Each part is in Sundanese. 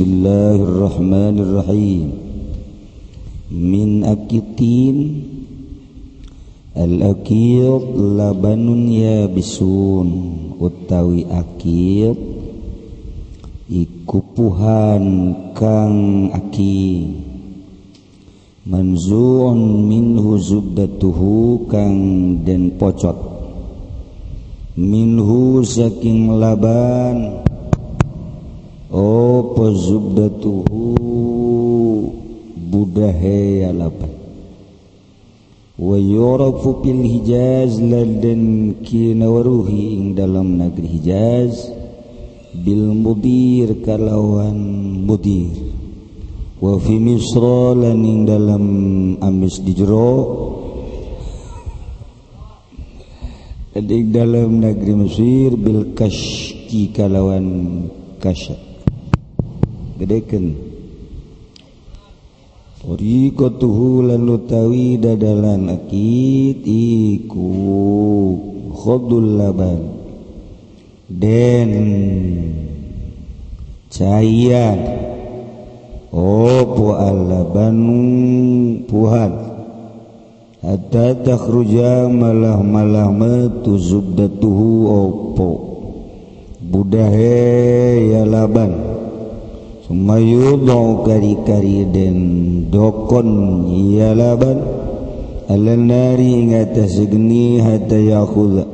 Bismillahirrahmanirrahim. Min akitin Al-akid labanun yabisun. Utawi akid Iku puhan kang aki Manzu'un minhu zubbatuhu kang den pocot. Minhu saking laban. Oh pazubdatuhu budahe alapan wa yurafu fil hijaz ladan kinawaruhi ing dalam negeri hijaz. Bil mudir kalawan mudir. Wa fi misra lan ing dalam amis di jero. Ing dalam negeri Mesir bil kashki kalawan kasyat gedeken Torikotuhu lan utawi dadalan akid iku khobdul laban. Den caian. Opo alabanu puhan. Hatta takhruja malah malah metu zubdatuhu opo. Budahe ya laban. Sumayudo kari-kari dan dokon ia laban Alan nari ngata segni hatta yakhudha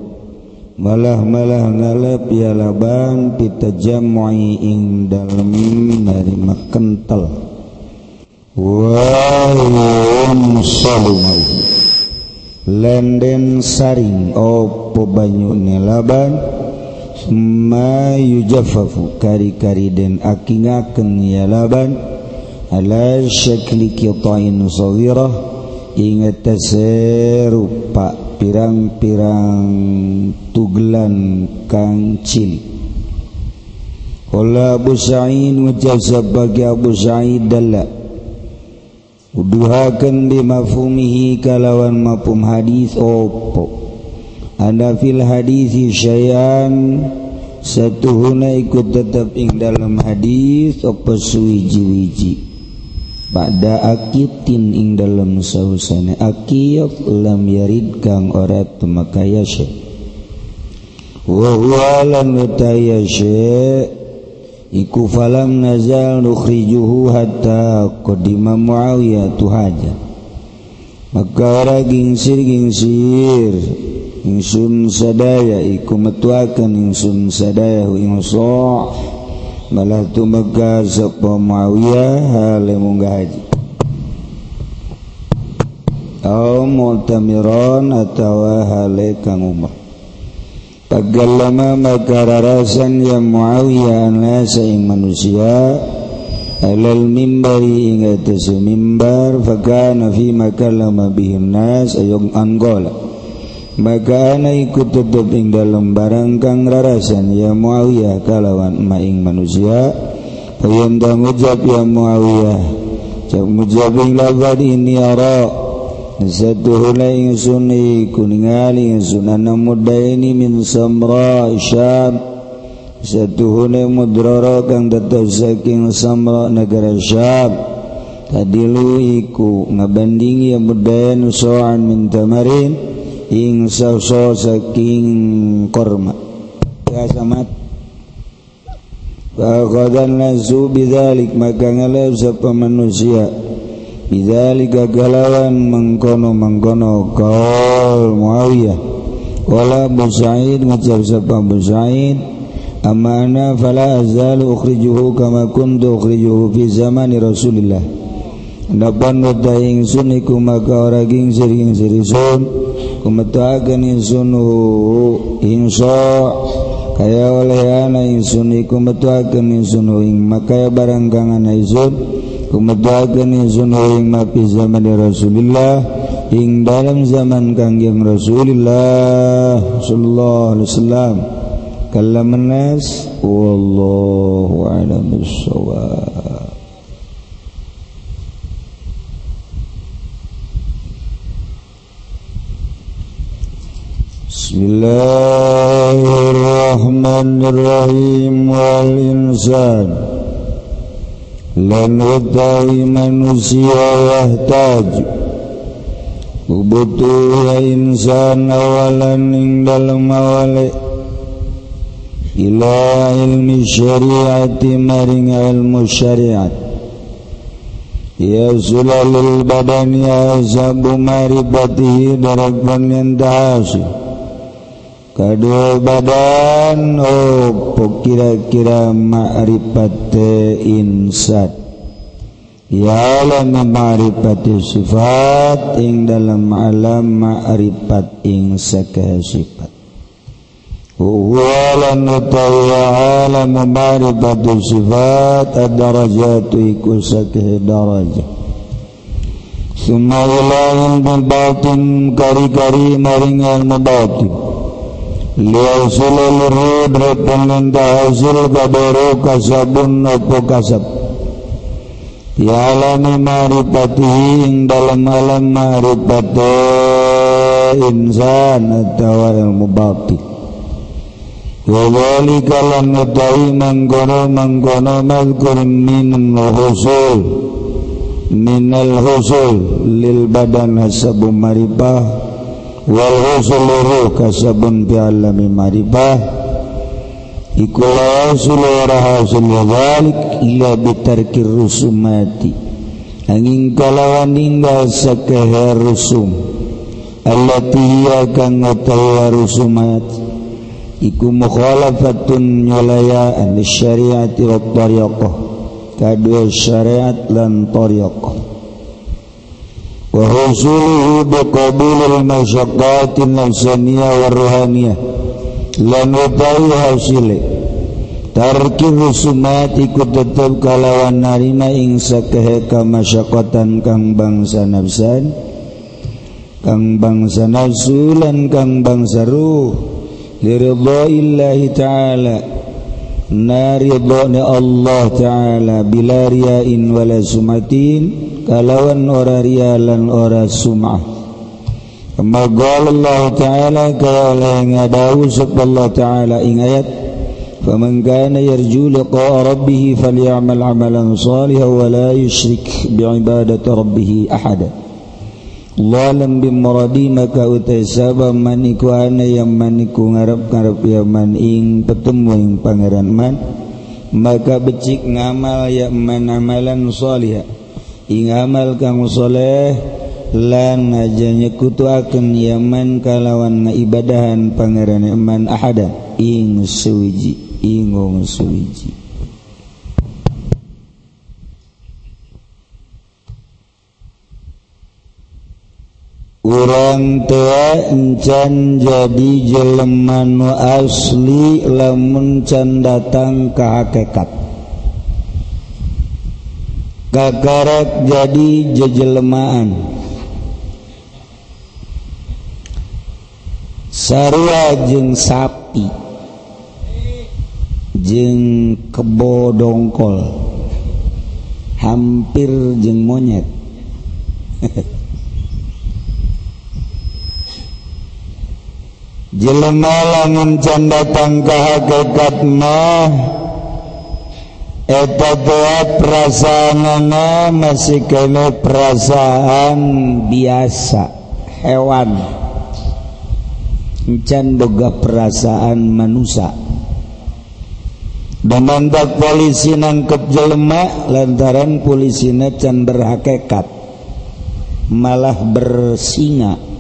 Malah-malah ngalap ya laban Pita jam'i ing dalam nari makental. Wahum salumai Lenden saring opo banyu laban mayu jafafu kari-kari dan akingaken ya laban ala syakli kitain sawirah. Ingat serupa pirang-pirang tuglan kang cilik Wala Abu Sa'id mujazab bagi Abu Sa'id dalla. Uduhakan bimafhumihi kalawan mafhum hadis opo. ada fil hadisi syai'an. Satuhuna ikut tetap ing dalam hadis apa suwiji-wiji. Pada akitin ing dalam sausane akiyat lam yarid kang ora temakaya syai. Wa huwa lam utaya syai. Iku falam nazal nukhrijuhu hatta qadima muawiyah tuhajat maka ora gingsir gingsir Insun sadaya iku metuakan insun sadaya ing so. Malah tumaga sapa Muawiyah hale munggah haji. Au multamiron atau hale kang umrah. Pagallama maka rarasan ya Muawiyah nasa ing manusia alal mimbari ing atas mimbar fakana fi makallama bihim nas ayong anggola maka ana iku tutup ing dalam barang kang rarasan ya Muawiyah kalawan maing manusia. Fayan dan mujab ya Muawiyah. Cak mujab ing lafad ini ara. Nasatu hula ing suni kuningal ing sunana muda ini min samra syam. Satu hula mudrara kang tetap saking samra negara syam. Tadilu iku ngabandingi ya mudayan soan min tamarin. ing sauso saking korma. Ya samat Faqadan lazu bidhalik maka ngalap sapa manusia. Bidhalik galawan mengkono-mengkono kaul Muawiyah. Wala Abu Sa'id ngucap sapa Abu Sa'id Amma fala azalu ukhrijuhu kama kuntu ukhrijuhu fi zamani Rasulillah. Dapan wata ingsun iku maka ora gingsir gingsir isun kumetuakeninsunhu inso kaya olehana insun iku metuakeninsunhu ing makaya barang kangan insun kumetuakeninsunhu ing mapi zaman Rasulillah ing dalam zaman kangjeng Rasulillah sallallahu alaihi wasallam. Kallaman nas wallahu a'lam bissawab. Bismillahirrahmanirrahim. Wal insan lan utai manusia yahtaj Kubutuh ya insan awalan ing dalem awale. Ila ilmi syariati maring ilmu syariat. Ya zulalil badani azabu maribatihi darakban yang dahasih Kadul badan oh, opo kira-kira ma'rifate insat Ya alam ma'rifati sifat ing dalam alam ma'rifat ing sakah sifat Huwa lan utawa alam ma'rifati sifat ad-darajatu iku sakah darajat Summa ilahin bil batin kari-kari maring al-batin Liyasilil rudrut peminta hasil kabaru kasabun opo kasab Yalami maripatihi dalam alam maripati insan atawa ilmu batin Wawali kalam utawi mangkono mangkono mazkur minal husul Minal husul lil badan hasabu wal seluruh kasabun pialami marifah ikulah sulurah sulwalik ila bitarkir rusumati angin kalawan ninggal sekeher rusum. Allah hiya kang utawa rusumat iku mukhalafatun nyolaya an syariati wa tariqah. Kadua syariat lan tariqah. وحصوله بقبول المشقات النفسانية والروحانية. لنطعي حصيله Tarkibu sumat ikut tetap kalawan narima ing sakehe kamasyakatan kang bangsa nafsan Kang bangsa nafsu lan kang bangsa ruh Diridha illahi ta'ala Naridha ni Allah ta'ala Bila riyain wala sumatin kalawan ora ria lan ora sum'ah. Maka Allah Ta'ala kaya oleh ngadawu Allah Ta'ala ing ayat kana كان يرجو لقاء ربه amalan عملا صالحا yushrik يشرك بعبادة ربه ahada. Lalam bin maradi maka utai sabah man iku ana yang man iku ngarep-ngarep ya man ing petemu ing pangeran man Maka becik ngamal ya man amalan salihah ing amal kang saleh lan ngajanya kutu akan Yaman kalawan ibadahan Pangeran Yaman ahada. Ing suwiji ingong suwiji. Urang tua encan jadi jelemanu asli lamun can datang ke hakikat kakarek jadi jejelemaan. Sarua jeng sapi. Jeng kebodongkol, hampir jeng monyet. Jelema lamun can datang hakikat mah. Eta dua perasaanana masih kena perasaan biasa hewan. Encan boga perasaan manusia. Dan mandak polisi nangkep jelema lantaran polisi can berhakikat malah bersinga.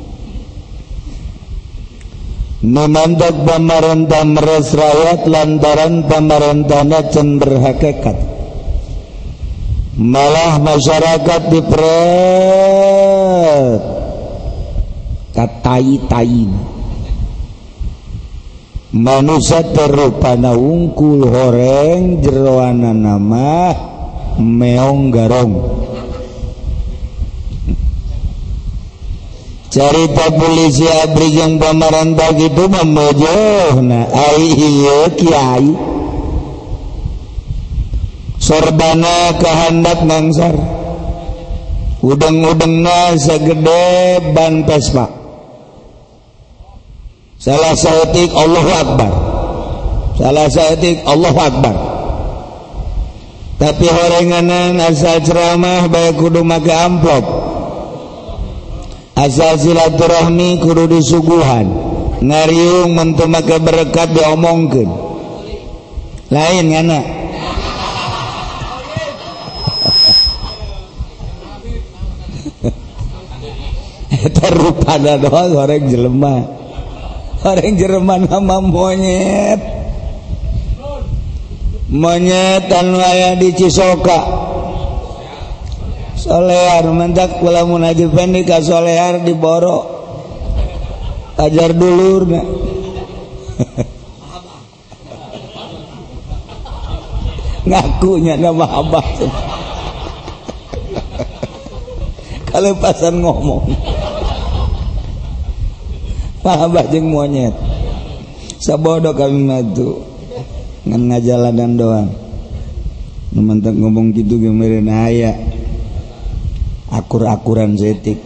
memandak pemerintah meres rakyat lantaran pamarentahna can berhakikat malah masyarakat diperet katai-tain. Manusia terupana wungkul horeng jeroana nama meong garong. Cerita polisi abri yang pameran begitu memojo nah ai kiai. Sorbana kehendak mangsar udeng-udengna segede ban pespa salah sayatik Allah Akbar. Salah sayatik Allah Akbar. Tapi orangnganan asal ceramah baik kudu maka amplop asal silaturahmi kudu disuguhan. Ngariung mentu maka berkat diomongkeun. Lain ngana eta rupana doang orang jelema. Orang jelema nama monyet. Menyetan waya di Cisoka solear mentak kula mun haji pendi ka solear di Boro. Ajar dulur ngakunya nama abah. Kalau pasan ngomong Abah jeung monyet. Sabodo kami matu ngajalan dan doang. Mantap ngomong gitu gemerin aya akur-akuran zetik.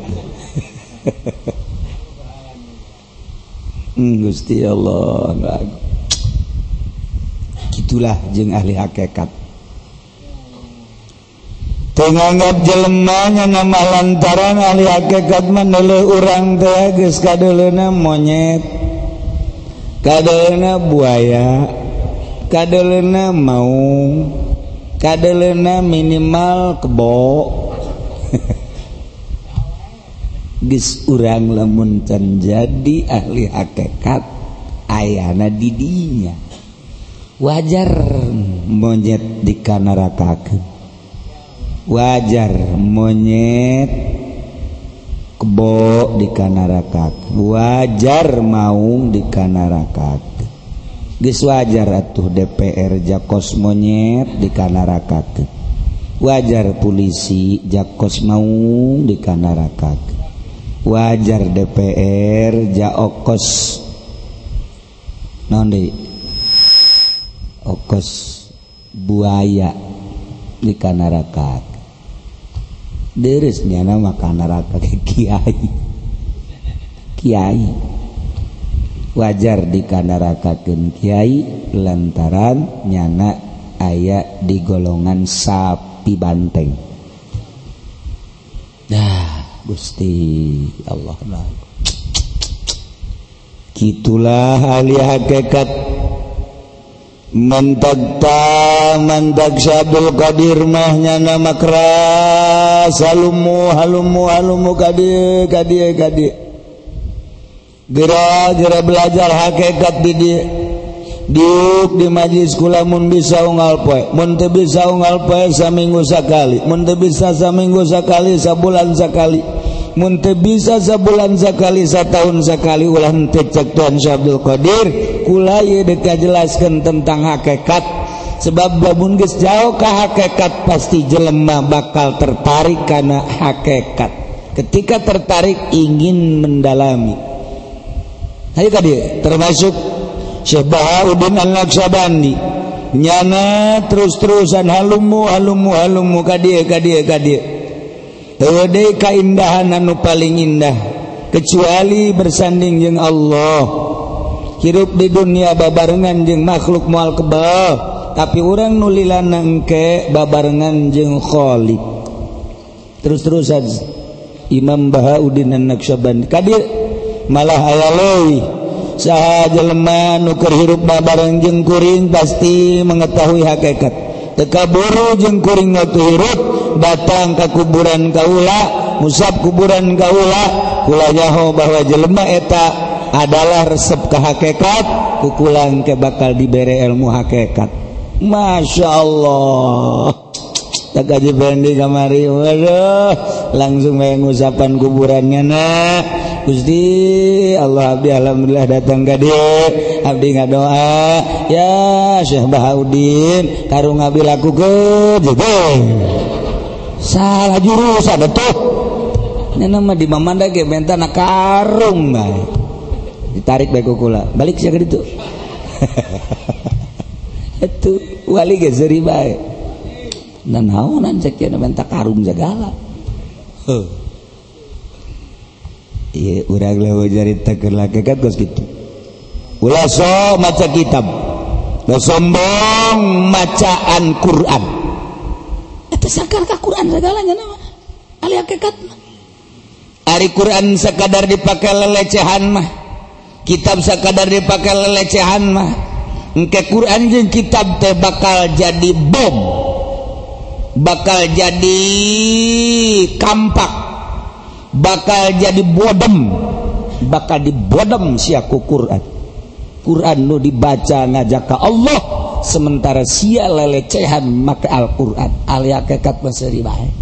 Hmm, Gusti Allah gitulah jeng ahli hakekat Tenganggap jelemanya nama lantaran ahli hakekat menele orang teh geus kadelena monyet kadelena buaya kadelena maung kadelena minimal kebo. Ges urang lemunten jadi ahli hakekat ayana didinya. Wajar monyet dikanarakakan wajar monyet kebo dikanarakat wajar maung dikanarakat Ges wajar atuh DPR jakos monyet dikanarakat wajar polisi jakos maung dikanarakat wajar DPR jaokos okos. Okos buaya di kanaraka. Deres nama kanaraka kiai. Kiai. Wajar di kanaraka kiai lantaran nyana ayak di golongan sapi banteng. Nah. Gusti Allah. Gitulah ahli hakekat mentagta mantak sabul qadir mahnya nama keras halumu halumu halumu kadi kadi kadi gera gera belajar hakikat di dia Diuk di majlis kulamun bisa ungal poe, mun teu bisa ungal poe saminggu sakali, mun teu bisa saminggu sakali sabulan sakali, mun teu bisa sabulan sakali satahun sakali. Ulah henteu cek Tuhan Syabdul Qadir, kula ieu deuk jelaskeun tentang hakikat. Sebab lamun geus jauh ka hakikat pasti jelema bakal tertarik kana hakikat. Ketika tertarik ingin mendalami. Hayu dia termasuk Syekhdin Alnaksabandi nyana terus-terusan Halummu alummu alummu keindahan anu paling indah. Kecuali bersanding jeung Allah. Hirup di dunia babarengan jeung makhluk mual kebal. Tapi orang nulilan nangke babarengan jeung kholik terus-terusan Imam Bahauddin An-Naksabandi kadir malah aya saha jelema nuker hirupna bareng jengkuring pasti mengetahui hakikat. Tekaburu jeung kuring ngatu hirup datang ke kuburan kaula musab kuburan kaula. Kulayaho bahwa jelema eta adalah resep ke hakikat kukulang ke bakal diberi ilmu hakikat. Masya Allah. Tak kaji bendi kamari. Waduh langsung kayak ngusapan kuburannya nak. Gusti. Allah Abdi Alhamdulillah datang dia. Abdi doa. Ya Syekh Bahaudin karung Abdi laku ke gitu salah jurusan betul. Ini nama di mamanda ke benta nak karung baik ditarik baik kukula. Balik ke itu? Itu wali ke seri baik dan naonan cek ya karung segala. Huh maca kitab. Sombong macaan Quran. Quran regalanya Ari Quran sekadar dipakai lelecehan mah. Kitab sekadar dipakai lelecehan mah. Engke Quran jeung kitab teh bakal jadi bom. Bakal jadi kampak bakal jadi bodem. Bakal dibodem siaku Quran. Quran nu dibaca ngajak ke Allah sementara sia lelecehan maka Al-Quran. Alia kekat maseri baik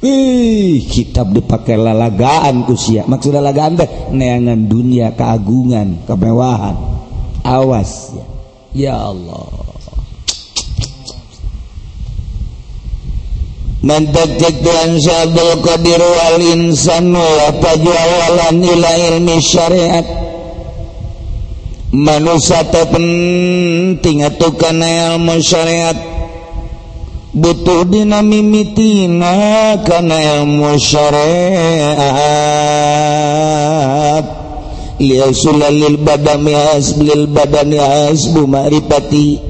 Ih, kitab dipakai lalagaan kusia maksud lalagaan teh neangan dunia keagungan kemewahan. Awas ya, ya Allah. Abdul wa Walsanlan ila ilmi syariat manusia penting atau karena ilmu syariat butuh dinami mitina karena ilmu syariat liyasulil badami hasbil badani asbu ma'rifati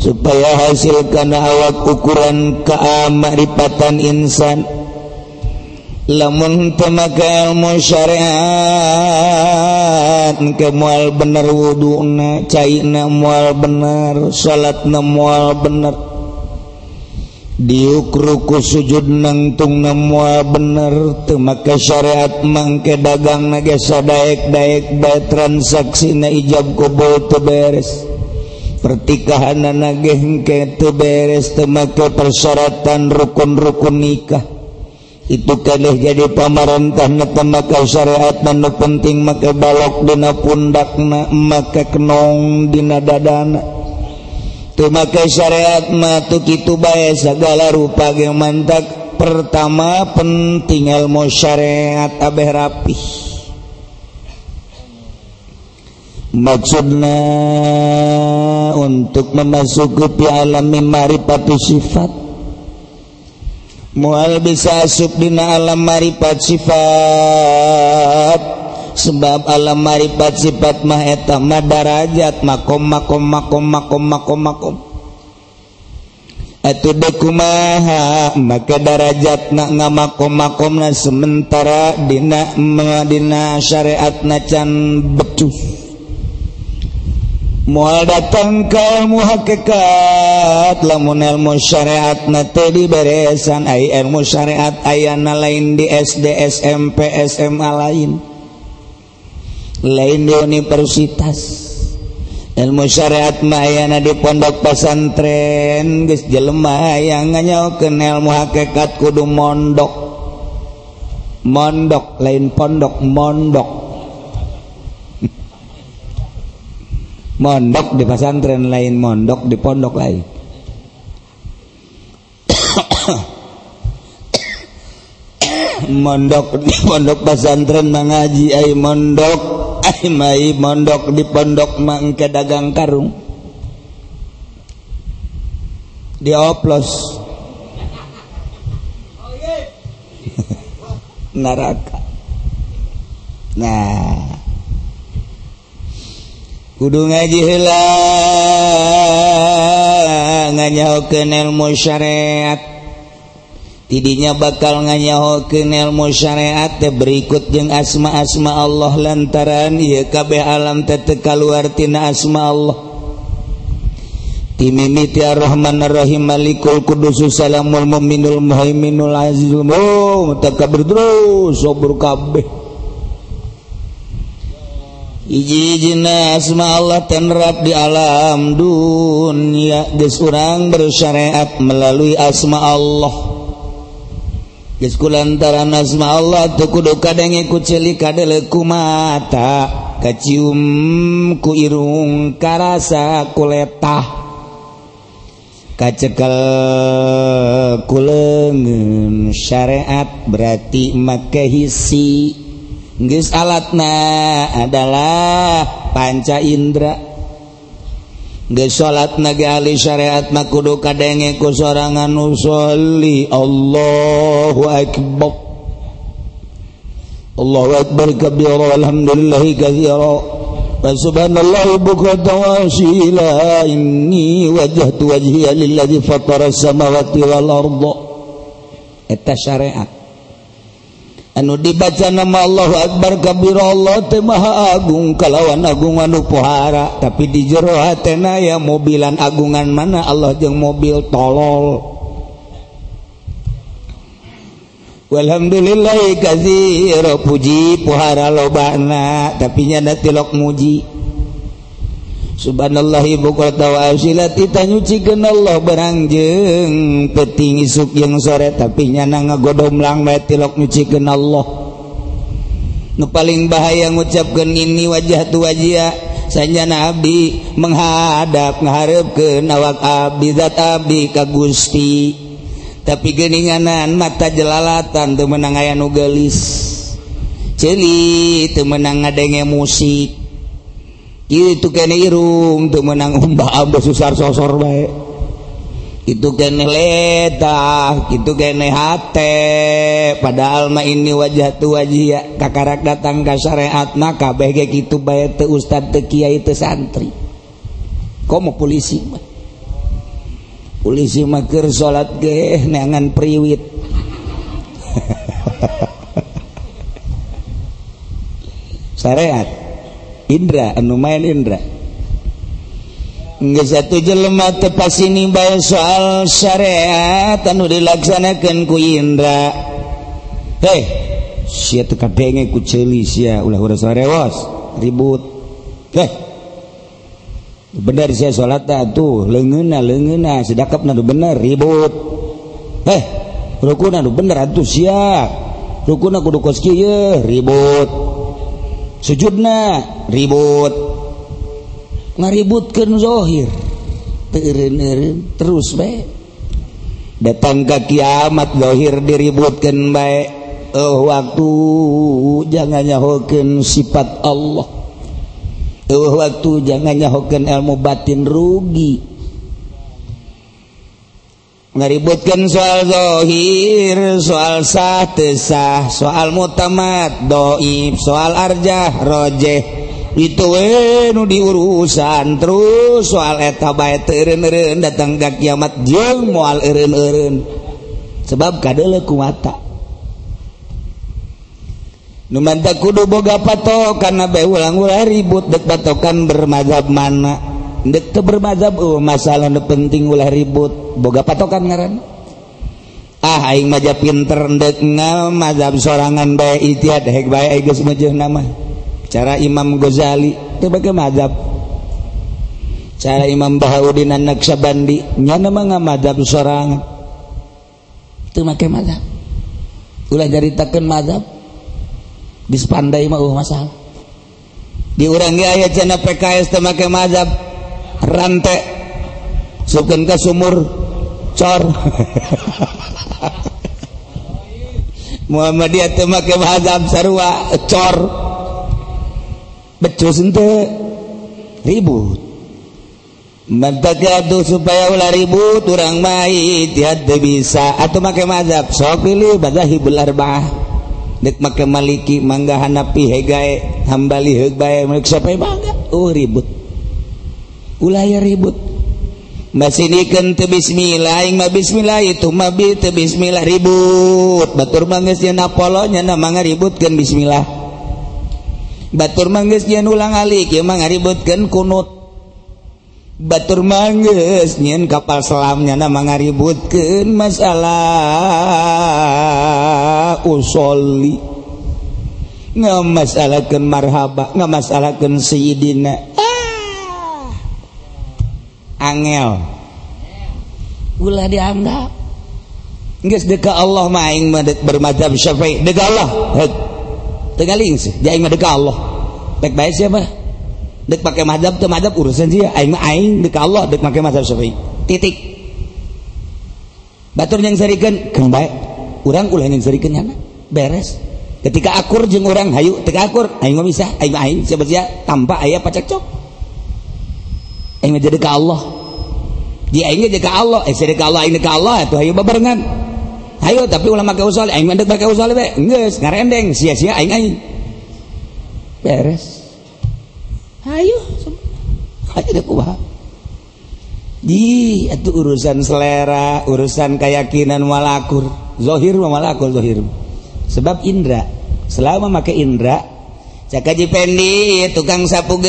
supaya hasil karena awak ukuran keamaripatan insan. Lamun pemakai ilmu syariat ke mual bener wuduna cairna mual bener salatna mual bener. Diukruku sujud nangtung na mual bener temaka syariat mangke dagang naga sadaek daek bae transaksi na ijab kubul beres. pertikahan nagehke beres temake persyaratan rukun-rukun nikah. Itu kalih jadi pamarentah na temaka syariat dan penting maka balok dina pundakna maka kenong dina dadana. Temaka syariat matu kitu bae segala rupa ge mantak. Pertama penting ilmu syariat abeh rapih. Maksudna untuk memasuki pi alam maripati sifat. Mual bisa subdina alam maripat sifat. Sebab alam maripat sifat mah eta madarajat makom makom makom makom makom makom. Atu dekumaha maka darajat nak ngamakom makom na sementara dina dina syariat na can becus mual datang ke muhakekat lamun ilmu syariat nate di beresan ai ilmu syariat ayana lain di SD SMP SMA lain. Lain di universitas. Ilmu syariat mah ayana di pondok pesantren geus jelema yang nganyaokeun ilmu hakikat kudu mondok. Mondok lain pondok mondok mondok di pesantren lain mondok di pondok lain. Mondok di pondok pesantren mengaji ai mondok ai mai mondok di pondok mangke dagang karung. Dioplos neraka. Nah kudu ngaji hela nganyaho ilmu syariat. Tidinya bakal nganyaho ilmu syariat berikut jeung asma-asma Allah lantaran ieu kabeh alam tete kaluar tina asma Allah. Timimiti ar-Rahman ar-Rahim Malikul Qudus Salamul Muminul Muhaiminul Azizul Mutakabir terus sobur kabeh. ijijinasma Allah tenrap di alam dunia. Geus urang bersyariat melalui asma Allah. Geus kulantaran asma Allah teu kudu kadenge ku kadele ku mata. Kacium ku irung karasa kuletah kacekel ku syariat berarti make hisi. Inggris alatna adalah panca Indra. Salat nagali syariat makudu kadenge ku sorangan usolli. Allahu akbar. Allahu akbar kabira walhamdulillah kathira wa subhanallah bukrata wa asila. Inni wajhtu wajhiya lilladhi fatara samawati wal arda. Eta syariat. anu dibaca nama Allahu Akbar kabir Allah teh maha agung kalawan agung anu pohara. Tapi di jero hatena ya mobilan agungan mana Allah jeung mobil tolol. Walhamdulillahi kaziro puji pohara lobana. Tapi nyana tilok muji. Subhanallah ibu kota wa tita nyucikan Allah berangjeng peting isuk yang sore tapi nyana ngegodom lang tilok nyucikan Allah. Nu paling bahaya ngucapkan ini wajah tu wajah sanya nabi menghadap ngharap ke nawak abdi zat abdi kagusti tapi geninganan mata jelalatan temenang aya nu gelis. Celi temenang ngadenge musik. Itu kene irung temenang umbah ambo susar sosor bae. Itu kene leta itu kene hate. Padahal mah ini wajah tu wajih kakarak datang ke syariat maka kabeh gitu bae teu ustad teu kiai teu santri. Komo polisi mah? Polisi makir salat ge neangan priwit. Syariat Indra anu main Indra. Nggak satu jelema tepas ini bay soal syariat anu dilaksanakan ku Indra. Heh sia teka kabenge ku ceuli sia ulah urang sarewos ribut. Heh bener sia salat tuh lengena lengena sedakepna nu bener ribut. Heh rukun nu bener atuh sia. Rukun kudu kos kieu ribut. sujudna ribut. Ngaributkanhohir terus baik datang ke kiamat kiamathir diributkan baik oh, waktu jangan hoken sifat Allah. Oh, waktu jangannya hoken ilmu batin rugi. ngaributkan soal soalhohir soal sah tesah soal mutamat doib soal arjah rojeh. Itu wenu diurusan terus soal eta bae etabaren datang gak kiamat jeung moal eureun-eureun. Sebab kadele kumata Numanta kudu boga patok karena be ulang ulah ribut dek patokan bermazhab mana. itu berbazab uh, oh, masalah nu penting ulah ribut. Boga patokan ngaran. Ah aing maja pinter ndek ngal mazhab sorangan bae itiad hek bae aing geus meujeun nama. Cara Imam Ghazali teu bage mazhab. Cara Imam Bahauddin An-Naksabandi nya nama ngamazhab sorangan. Teu make mazhab. Ulah caritakeun mazhab. Geus pandai mah uh, masalah. Diurangi aya cenah PKS teu make mazhab. Rantai sukan ke sumur. Cor. Muhammadiyah temakai mazhab sarua. Cor. Becus ente ribut. Mantakadu supaya ulah ribut orang mai tiada bisa. Atau pakai mazhab. Sok pilih mazhabul arba'ah. Make maliki mangga hanapi hegae hambali oh, ribut ulaya ribut. Masih diken te bismillah ing ma bismillah itu ma te bismillah ribut. Batur mangesnya napolonya nama ngaributkan bismillah. Batur mangesnya ulang alik ya mah ngaributkan kunut. Batur manges nyen kapal selamnya nama ngaributkan masalah usoli. Nggak masalahkan marhaba nggak masalahkan sayyidina. Angel. Ulah dianggap Geus deka Allah maing bermadzhab Syafi'i. Deka Allah. Tegaling sih. Jadi mah deka Allah. Baik baik siapa? Dek pakai mazhab tuh mazhab urusan dia aing mah aing dek Allah dek pakai mazhab Syafi'i. Titik. Batur yang sarikan kembali orang ulah yang sarikan nyana beres. Ketika akur jeung orang hayu teka akur. Aing mah bisa. Aing mah aing. Siapa sia? Tanpa aya pacekcok aing jadi ka Allah. Di aing jadi ka Allah. Eh jadi ka Allah aing ka Allah atuh hayu babarengan. Hayu tapi ulah make usul aing mah dek make usul we. Geus ngarendeng sia-sia aing aing. Beres. Itu urusan selera urusan keyakinan walakur dhohirhir sebab Indra selama make Indra cakaji pendi tukang sapu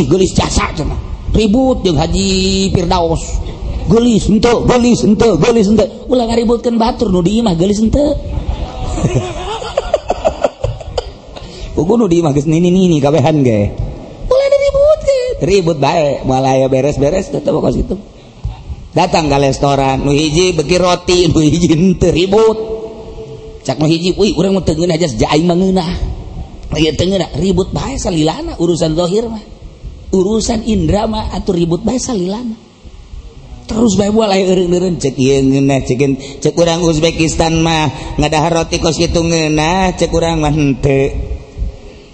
gelisnya ribut Haji Firdaus. Gelis untuk gelis untuk gelis untuk ulang ributkan batur nu di imah gelis untuk Kuku nu di imah geus nini nini kabehan ge. Ulah diributkeun. Ribut bae malaya beres-beres tetep kos itu. Datang ke restoran nu hiji beki roti nu hiji henteu ribut. Cak nu hiji wih urang mah teu aja sejak aing mah ngeunah. Ribut bae salilana urusan zahir mah urusan Indrama atau ribut bahasa lilana terus bae bola eureun eureun cek ieu ngeunah cek cek urang Uzbekistan mah ngadahar roti kos kitu ngeunah cek urang mah henteu.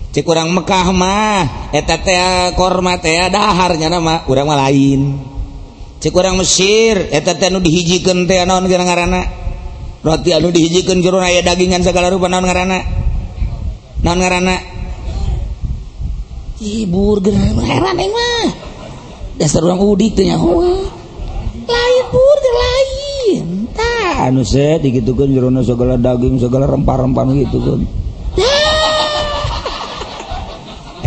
Cek urang Mekah mah eta teh korma teh daharnya nama urang mah lain. Cek urang Mesir eta teh anu dihijikeun teh naon ngaranna? Roti anu dihijikeun jero aya dagingan segala rupa naon ngaranna? Naon ngaranna? hibur heran mah. Dasar orang udiknya lain burger lain. Tak anu set gitu kan jerono segala daging segala rempah-rempah gitu kan.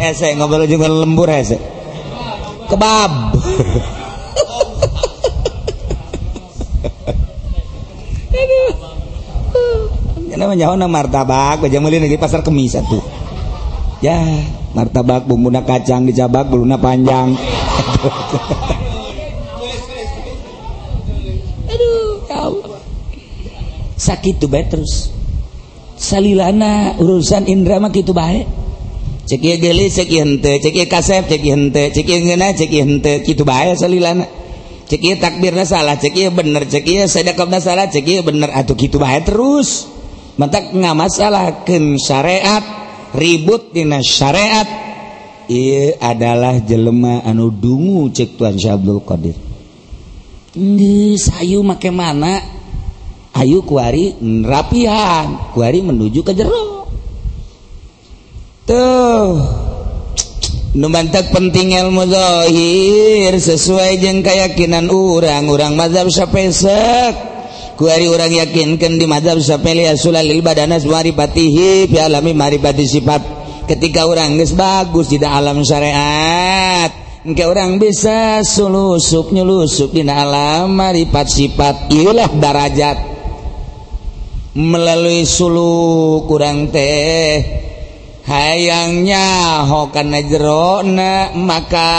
Hese eh, ngobrol juga lembur eh, hese kebab. Ini Kenapa nama martabak, bajang melin lagi pasar kemis tuh. Ya, martabak bumbu kacang dicabak, beluna panjang. sakit baik terus. Salilana urusan indra mah kitu bae cek ieu geulis cek ieu henteu cek ieu kasep cek ieu henteu cek ieu ngeunah cek ieu henteu. Kitu bae salilana. Cek ieu takbirna salah cek ieu bener cek ieu sedekahna salah cek ieu bener. Atuh kitu bae terus. Mantak ngamasalahkeun syariat ribut dina syariat ia adalah jelema anu dungu cek Tuhan Syekh Abdul Qadir. Nggis ayu make mana? Ayu kuari rapihan kuari menuju ke jero. Tuh Numantak penting ilmu zahir sesuai jeung keyakinan orang orang mazhab sapesek kuari orang yakinkan di mazhab sapeli marifatihi fi alami marifati sifat. Ketika orang geus bagus di alam syariat engke orang bisa sulusup nyulusup di alam marifat sifat. Ilah darajat. Melalui Sulu kurang teh hayangnya hokan jerona maka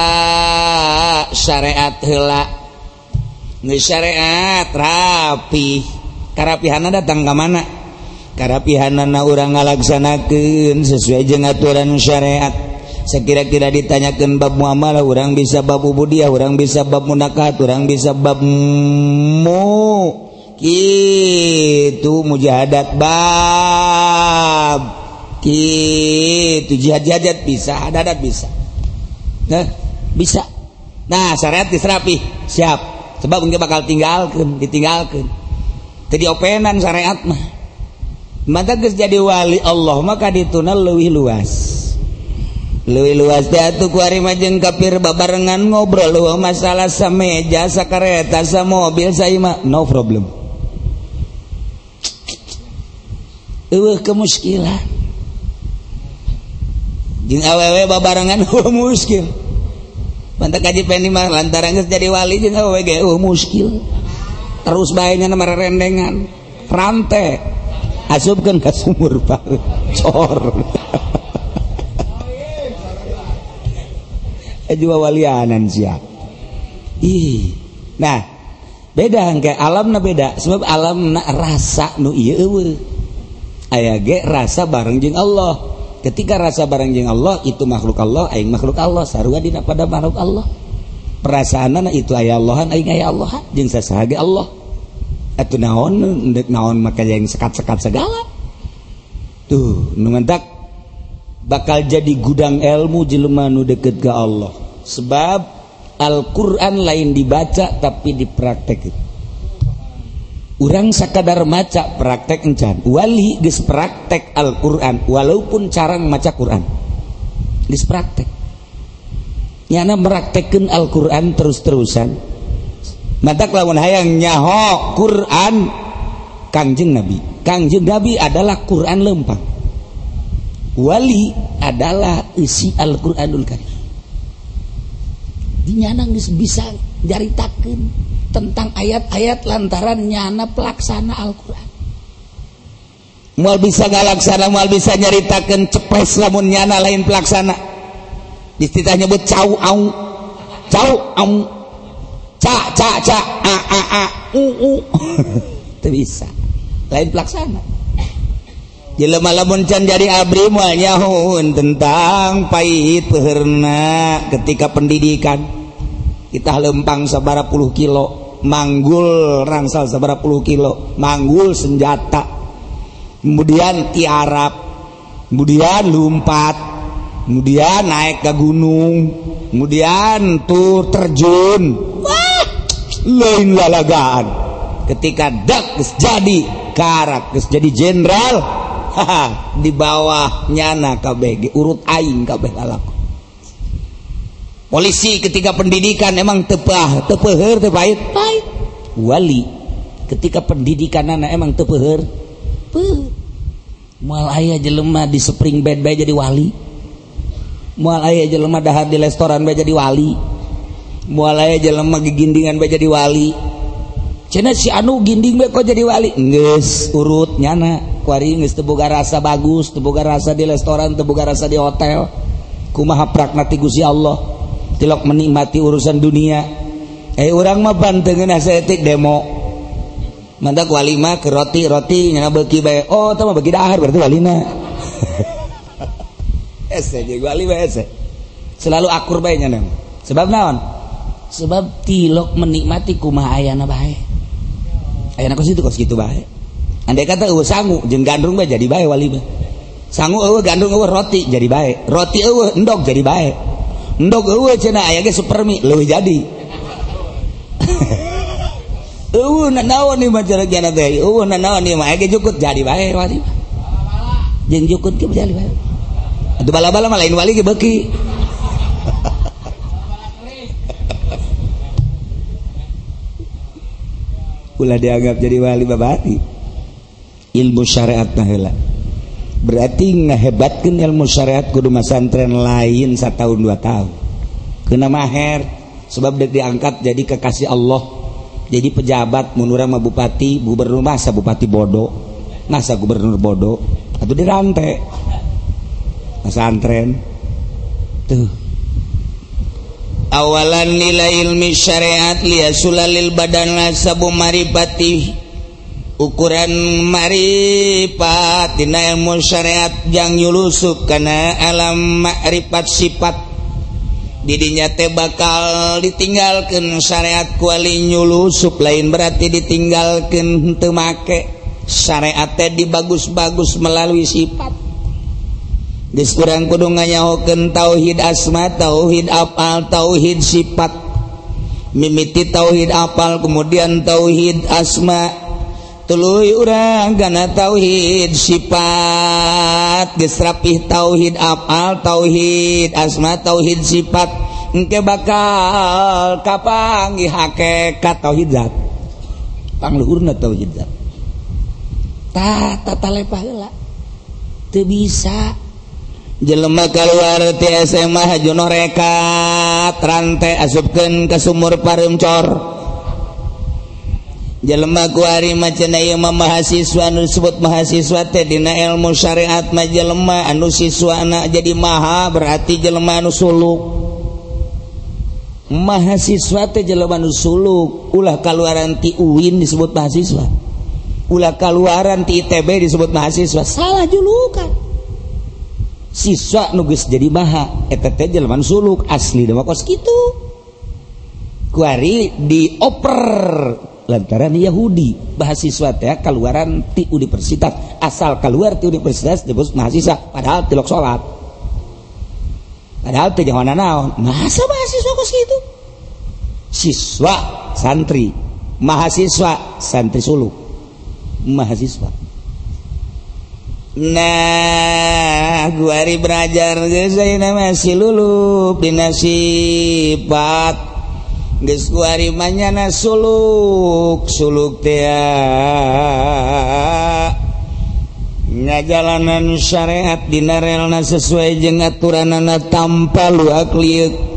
syariat hela syariat rapi. Kerapihan datang ke mana? Kerapihanaana orang ngalaksanakan sesuai je aturan syariat. Sekira-kira ditanyakan bab muamalah orang bisa babu budiah orang bisa bab munakat orang bisa bab mu. Itu mujahadat bab. Itu jihad jihad bisa adadat bisa. Nah, bisa. Nah syariat diserapi siap. Sebab mungkin bakal tinggalkan ditinggalkan. Jadi openan syariat mah. Maka geus jadi wali Allah maka ditunal lebih luas. Lebih luas dia tuh kuari majeng kapir babarengan ngobrol masalah sameja sakareta sa mobil saya mah no problem. Kemuskilan. Awewe babarengan muskil mantap kaji pendi mah lantaran geus jadi wali jeung awewe muskil. Terus bayinya nama rendengan. Rante asupkeun ka sumur baru cor. Eh, jual walianan siap ih. Nah beda hangke alam na beda. Sebab alam na rasa nu iya eueuh aya ge rasa bareng jeung Allah. ketika rasa barangjing Allah itu makhluk Allah aing makhluk Allah sarua dina pada makhluk Allah. Perasaanana itu aya Allahan aing aya Allah jeung sasahaga Allah. Atuh naon ndek naon maka yang sekat-sekat segala. Tuh nu bakal jadi gudang ilmu jelema nu deket ke Allah. Sebab Al-Qur'an lain dibaca tapi dipraktekin. orang sekadar maca praktek encan. Wali geus praktek Alquran walaupun carang maca Quran. Geus praktek. Nyana meraktekkeun Al-Qur'an terus-terusan. Matak lawan hayang nyaho Quran Kangjeng Nabi. Kangjeng Nabi adalah Quran lempang wali adalah isi Al-Qur'anul Karim. Dinyana bisa jaritakeun tentang ayat-ayat lantaran nyana pelaksana Al-Quran. Mal bisa ngalaksana mal bisa nyaritakan cepes lamun nyana lain pelaksana. Istilah nyebut cau au. Cau au. Ca ca ca a a a u u. Itu bisa. Lain pelaksana. Jelema lamun can jadi abri moal nyahun tentang pahit peherna ketika pendidikan. Kita lempang sabara puluh kilo manggul rangsal sabara puluh kilo. Manggul senjata. Kemudian tiarap. Kemudian lumpat kemudian naik ke gunung. Kemudian tur terjun. Wah, lain lalagaan. Ketika dak jadi karak jadi jenderal di bawah nyana KBG urut aing kabeh lalak polisi ketika pendidikan emang tepah tepeher tepahit pahit wali ketika pendidikan anak emang tepeher? Mal ayah jelema di spring bed bay jadi wali. Mual aya jelema dahar di restoran bae jadi wali. Mual aya jelema gigindingan bae jadi wali. Cenah si anu ginding bae kok jadi wali? Geus urut nyana. Kuari geus teu boga rasa bagus teu boga rasa di restoran teu boga rasa di hotel. Kumaha prakna ti Gusti Allah tilok menikmati urusan dunia. Eh urang mah bantengeun asetik demo. Mantak wali mah ke roti roti nyana beuki bae. Oh teu mah bagi dahar berarti walina selalu akur baiknya sebab naon? Sebab tilok menikmati kuma ayana baik ayana kos itu kos gitu baik andai kata eueuh sangu jeung gandrung bae jadi bae wali bae sangu eueuh gandrung eueuh roti jadi bae. Roti eueuh endog jadi bae endog eueuh cenah aya ge supermi leuwih jadi. Eueuh nanaon ieu mah jelekna teh eueuh nanaon ieu mah aya ge jukut jadi bae wali jeung jukut ge jadi bae atuh bala-bala mah lain wali ge beuki. Ulah dianggap jadi wali babati. Ilmu syariat nah heula. Berarti ngehebatkan ilmu syariat kudu masantren lain setahun dua tahun. Kena maher sebab dia diangkat jadi kekasih Allah. Jadi pejabat munurah sama bupati gubernur masa bupati bodoh? Masa gubernur bodoh? Atau dirantai pesantren tuh. Awalan nilai ilmi syariat liya sulalil badan sabu maripati ukuran marifattina ilmu syariat yang nyulusup karena alam makrifat sifat. Didinya teh bakal ditinggalkan syariat kuali nyulusup lain berarti ditinggalkan temake syariat teh dibagus-bagus melalui sifat. Diskurang kudu ngayahokeun tauhid asma tauhid apal tauhid sifat. Mimiti tauhid apal kemudian tauhid asma. tulu urang gana tauhid sifat gesrapih tauhid apal tauhid asma tauhid sifat engke bakal kapangi hakikat tauhid zat. Pangluhurna tauhid zat. Ta tata lepah heula. Teu bisa. Jelema keluar ti SMA hajunoh rekat rantai asupkeun ka sumur parimcor jelemaari mahasiswa anu disebut mahasiswa teh dina ilmu syariat majelemah anu siswa anak jadi maha berarti jelema anu suluk. Mahasiswa teh jelema anu suluk. Ulah kaluaran ti UIN disebut mahasiswa. Ulah kaluaran ti ITB disebut mahasiswa. Salah julukan. Siswa nugus jadi maha eta teh jelema suluk. Asli dewa kos kitu. Kuari dioper. Lantaran Yahudi mahasiswa teh keluaran ti universitas. Asal keluar ti universitas disebut mahasiswa padahal tilok sholat. Padahal teh jangan naon? Masa mahasiswa kos gitu? Siswa santri. Mahasiswa santri suluk. Mahasiswa. Nah guari belajar masih lulu binasipat nya suluk suluk nya jalanan syariat dinarelna sesuai jeung aturanana tanpa luak liuk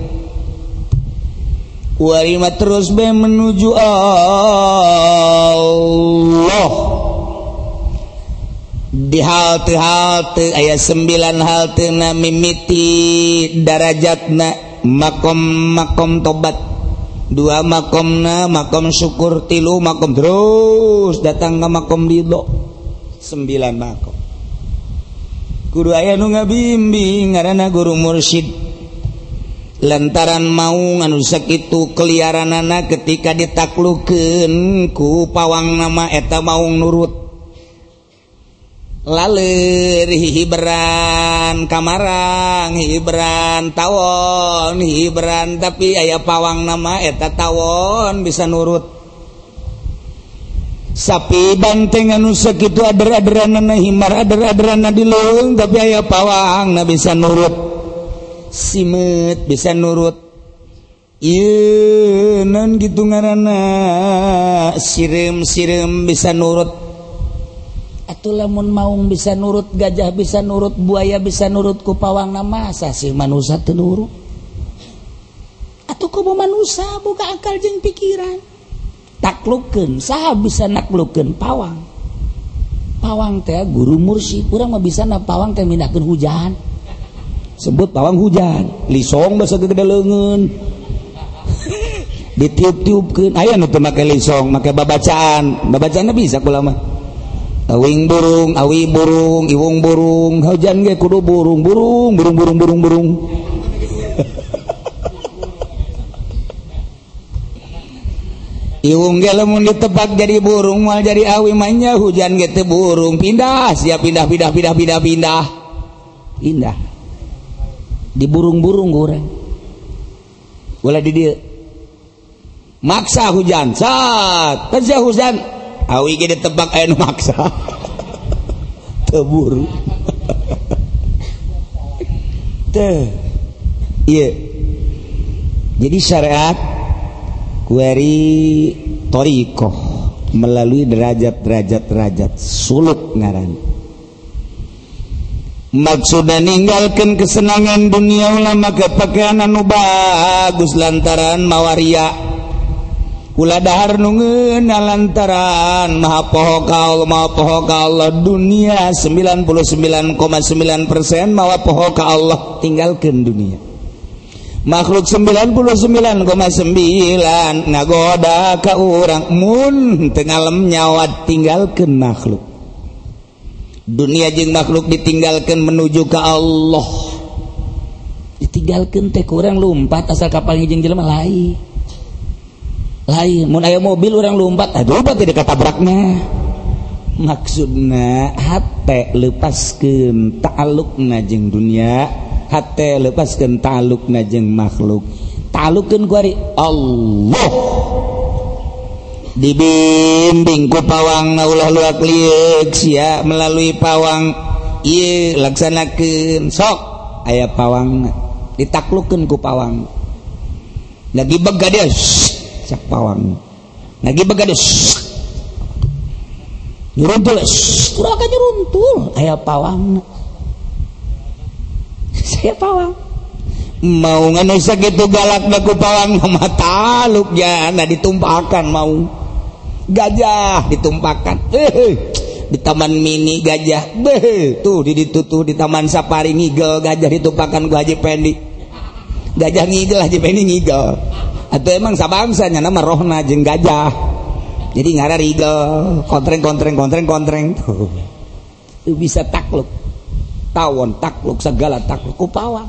warima terus be menuju Allah. Di halte-halte ayat 9 halte na mimiti darajatna makom makom tobat. dua makomna makom syukur tilu makom terus datang ke makom ridho sembilan makom. Guru ayah nu ngabimbing karena guru mursyid. Lantaran mau nganu sakitu keliaran anak ketika ditaklukan ku pawang nama eta maung nurut. lalir Hibran kamarang Hibran tawon Hibran tapi ayah pawang nama eta tawon bisa nurut. Sapi banteng anu segitu ader-aderana himar ader-aderana di leung tapi aya pawang na bisa nurut. Simet bisa nurut. Ieu non gitu ngaranna sirim sirim bisa nurut. Atuh lamun maung bisa nurut gajah bisa nurut buaya bisa nurut ku pawang nama asa sih manusia teluru. atau kubu manusia buka akal jeng pikiran. Taklukeun saha bisa naklukeun pawang. Pawang teh guru mursi kurang mah bisa na pawang teh mindahkan hujan. Sebut pawang hujan, lisong bahasa gede lengan ditiup-tiupkan ayo nu pakai lisong, pakai babacaan. babacaan bisa kulama mah. Awing burung, awi burung, iwung burung, hujan ge kudu burung, burung, burung, burung, burung, burung. iwung ge lamun ditebak jadi burung mal jadi awi mainnya hujan ge teu burung. Pindah siap pindah pindah pindah pindah pindah. Pindah. Di burung-burung goreng boleh di dia maksa hujan saat kerja hujan. Awi ge ditebak aya nu maksa teburu. Teh. Iya jadi syariat kueri toriko melalui derajat-derajat-derajat sulut ngaran. Maksudnya ninggalkan kesenangan dunia ulama kepakaian anu bagus lantaran mawaria Ula dahar nungen lantaran maha pohokal maha pohoka Allah dunia 99,9 persen mawa pohoka Allah tinggalkan dunia. Makhluk 99,9 ngagoda ke orang mun tengalem nyawat tinggalkan makhluk. Dunia jeng makhluk ditinggalkan menuju ke Allah. Ditinggalkan teh kurang lumpat asal kapal jeng jelema lain. lain mun aya mobil orang lumpat aduh lumpat tidak ketabraknya maksudnya hati lepaskan taluk najeng dunia hati lepaskan taluk najeng makhluk. Talukkan kuari Allah. Dibimbing ku pawang Allah luak liuk sia melalui pawang. Iya laksanakan sok ayah pawang ditaklukkan ku pawang. Lagi begades begadis pawang. Lagi aya pawang. Saya pawang. Mau gitu galakku pawang? Taluk ya. Ditumpakan mau. Gajah ditumpakan. Di taman mini gajah. Tuh ditutuh di taman sapari ngigel. Gajah ditumpakan gua haji pendek gajah ngigel haji pendek ngigel atau emang sabangsanya nama rohna jeng gajah. Jadi ngara rigel kontreng kontreng kontreng kontreng. Tuh. Itu bisa takluk. Tawon takluk segala takluk. Ku pawang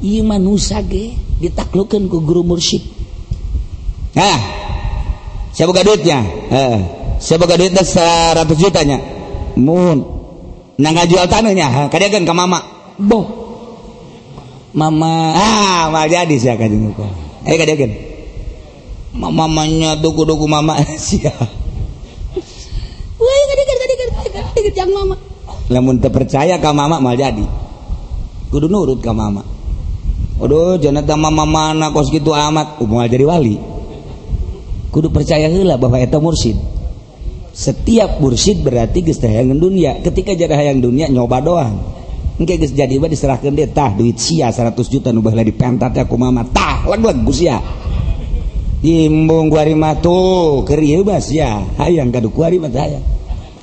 iya manusia ge ditaklukan ku guru mursyid. Nah saya buka duitnya. Eh, saya buka duitnya 100 jutanya mun. Nah jual tanahnya kadiakan ke mama. Boh. Mama. Ah mal jadi saya kajeng kok eh kadekeun mamanya duku-duku mama. Sia wah kadekeun kadekeun kadekeun yang mama. Namun terpercaya kau mama mal jadi. Kudu nurut kau mama. Aduh jangan mama mana kos gitu amat. Mau jadi wali. Kudu percaya lah bahwa itu mursid. Setiap mursid berarti geus dunia. Ketika jadi hayang dunia nyoba doang engke geus jadi mah diserahkeun dia tah duit sia 100 juta nu baheula dipentat aku mama tah leg-leg sia. Imbung kuari mah tuh keur ieu mas ya hayang kadu kuari mah hayang.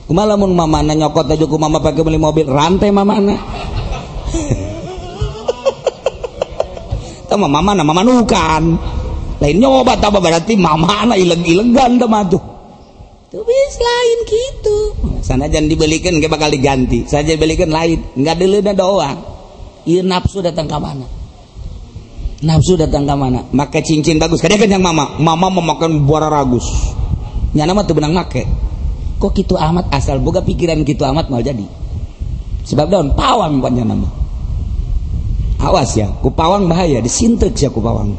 Kumaha lamun mamana nyokot aja ku mama pakai beli mobil. Rantai mamana mah mama na mama nukan lain nyoba apa berarti mama na ileg ilegan teman tuh tuh bis lain gitu. Sana jangan dibelikan gak bakal diganti. Saja belikan lain. Nggak dulu doang. Iya nafsu datang ke mana? Nafsu datang ke mana? Make cincin bagus. Kadang kan yang mama mama memakan buara ragus. Nyana mah tuh benang make. Kok gitu amat? Asal boga pikiran gitu amat mau jadi. Sebab daun pawang buatnya nama awas ya ku pawang bahaya. Disintek ya ku pawang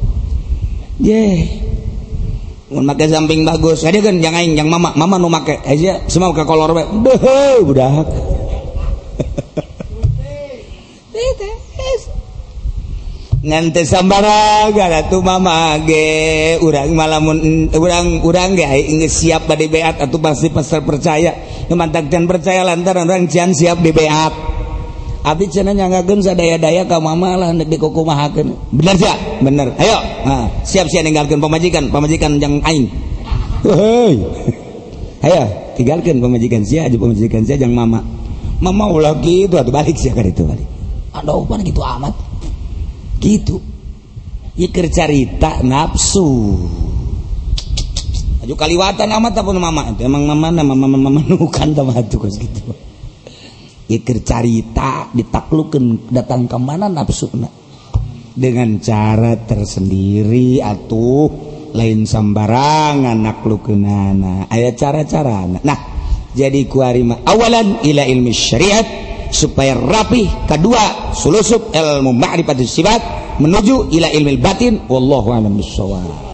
make samping bagus. Ada kan yang aing yang mama mama nu make aja semua ke kolor we. Deh budak. Nganti sambaraga tuh mama ge. Urang malamun urang urang ge aing siap bade beat atuh pasti pasal percaya. Mantap dan percaya lantaran orang jangan siap di beat Abi cenah nyanggakeun sadaya-daya ka mama lah hendak dikukumahakeun. Bener sih bener. Ayo. Nah, siap siap ninggalkeun pamajikan pamajikan yang aing. Hei ayo tinggalkeun pamajikan sia aja pamajikan sia yang mama. Mama ulah gitu atuh balik sia ka ditu balik. Aduh pan gitu amat? Gitu. Ikir carita nafsu aju kaliwatan amat apa mama? Emang mama nama mama mama nukan sama tuh kos gitu ikir carita ditaklukkan datang ke mana nafsu dengan cara tersendiri atau lain sambarangan naklukenana ayat cara-cara nah jadi kuarima awalan ila ilmi syariat supaya rapi kedua sulusuk ilmu ma'rifatus sifat menuju ila ilmu batin wallahu a'lam bissawab